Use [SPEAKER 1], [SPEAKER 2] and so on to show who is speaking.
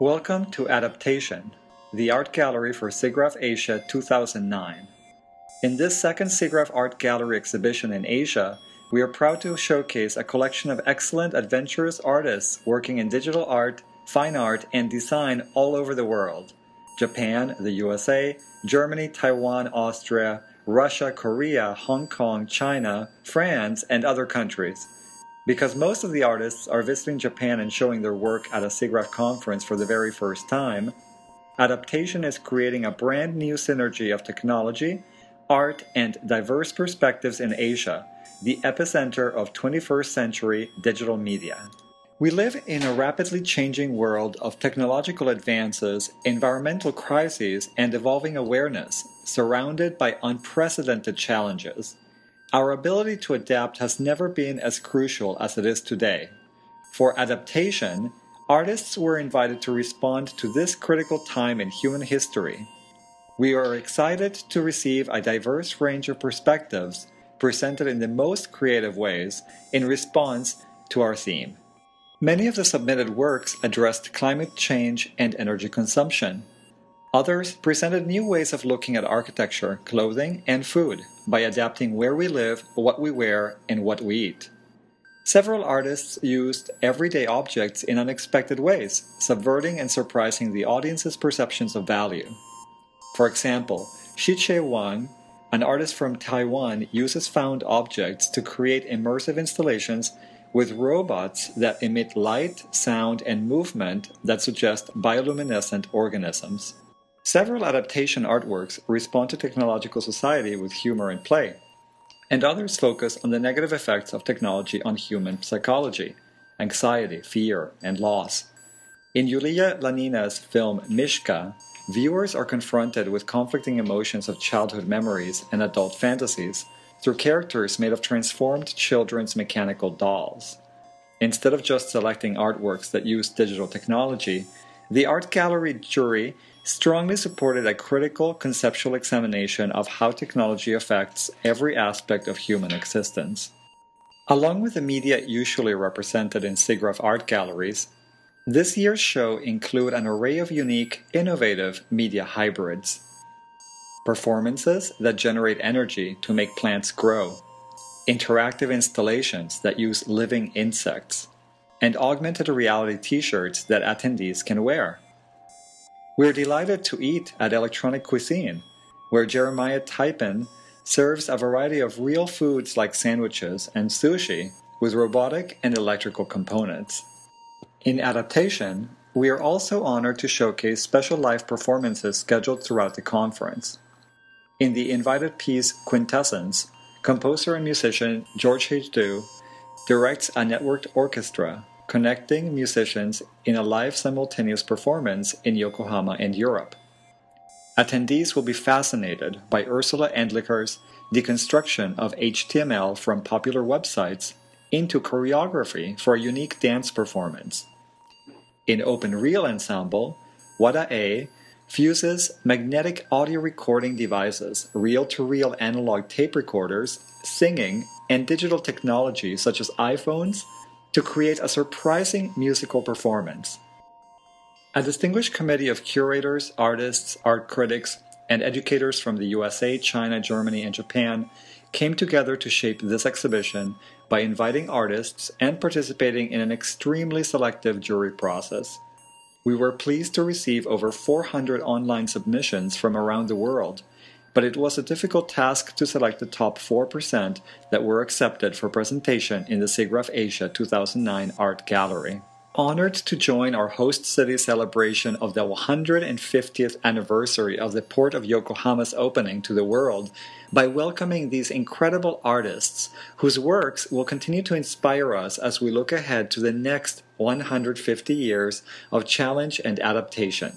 [SPEAKER 1] Welcome to Adaptation, the art gallery for SIGGRAPH Asia 2009. In this second SIGGRAPH Art Gallery exhibition in Asia, we are proud to showcase a collection of excellent adventurous artists working in digital art, fine art, and design all over the world Japan, the USA, Germany, Taiwan, Austria, Russia, Korea, Hong Kong, China, France, and other countries. Because most of the artists are visiting Japan and showing their work at a SIGGRAPH conference for the very first time, Adaptation is creating a brand new synergy of technology, art, and diverse perspectives in Asia, the epicenter of 21st century digital media. We live in a rapidly changing world of technological advances, environmental crises, and evolving awareness, surrounded by unprecedented challenges. Our ability to adapt has never been as crucial as it is today. For adaptation, artists were invited to respond to this critical time in human history. We are excited to receive a diverse range of perspectives presented in the most creative ways in response to our theme. Many of the submitted works addressed climate change and energy consumption. Others presented new ways of looking at architecture, clothing, and food by adapting where we live, what we wear, and what we eat. Several artists used everyday objects in unexpected ways, subverting and surprising the audience's perceptions of value. For example, Shih Chieh Huang, an artist from Taiwan, uses found objects to create immersive installations with robots that emit light, sound, and movement that suggest bioluminescent organisms. Several adaptation artworks respond to technological society with humor and play, and others focus on the negative effects of technology on human psychology, anxiety, fear, and loss. In Yulia Lanina's film Mishka, viewers are confronted with conflicting emotions of childhood memories and adult fantasies through characters made of transformed children's mechanical dolls. Instead of just selecting artworks that use digital technology, the art gallery jury strongly supported a critical conceptual examination of how technology affects every aspect of human existence. Along with the media usually represented in SIGGRAPH art galleries, this year's show include an array of unique, innovative media hybrids. Performances that generate energy to make plants grow, interactive installations that use living insects, and augmented reality t-shirts that attendees can wear. We're delighted to eat at Electronic Cuisine, where Jeremiah Typin serves a variety of real foods like sandwiches and sushi with robotic and electrical components. In adaptation, we are also honored to showcase special live performances scheduled throughout the conference. In the invited piece Quintessence, composer and musician Georg Hajdu directs a networked orchestra connecting musicians in a live simultaneous performance in Yokohama and Europe. Attendees will be fascinated by Ursula Endlicher's deconstruction of HTML from popular websites into choreography for a unique dance performance. In Open Reel Ensemble, Wada Ei fuses magnetic audio recording devices, reel to reel analog tape recorders, singing, and digital technology such as iPhones, to create a surprising musical performance. A distinguished committee of curators, artists, art critics, and educators from the USA, China, Germany, and Japan came together to shape this exhibition by inviting artists and participating in an extremely selective jury process. We were pleased to receive over 400 online submissions from around the world but it was a difficult task to select the top 4% that were accepted for presentation in the SIGGRAPH Asia 2009 Art Gallery. Honored to join our host city celebration of the 150th anniversary of the Port of Yokohama's opening to the world by welcoming these incredible artists whose works will continue to inspire us as we look ahead to the next 150 years of challenge and adaptation.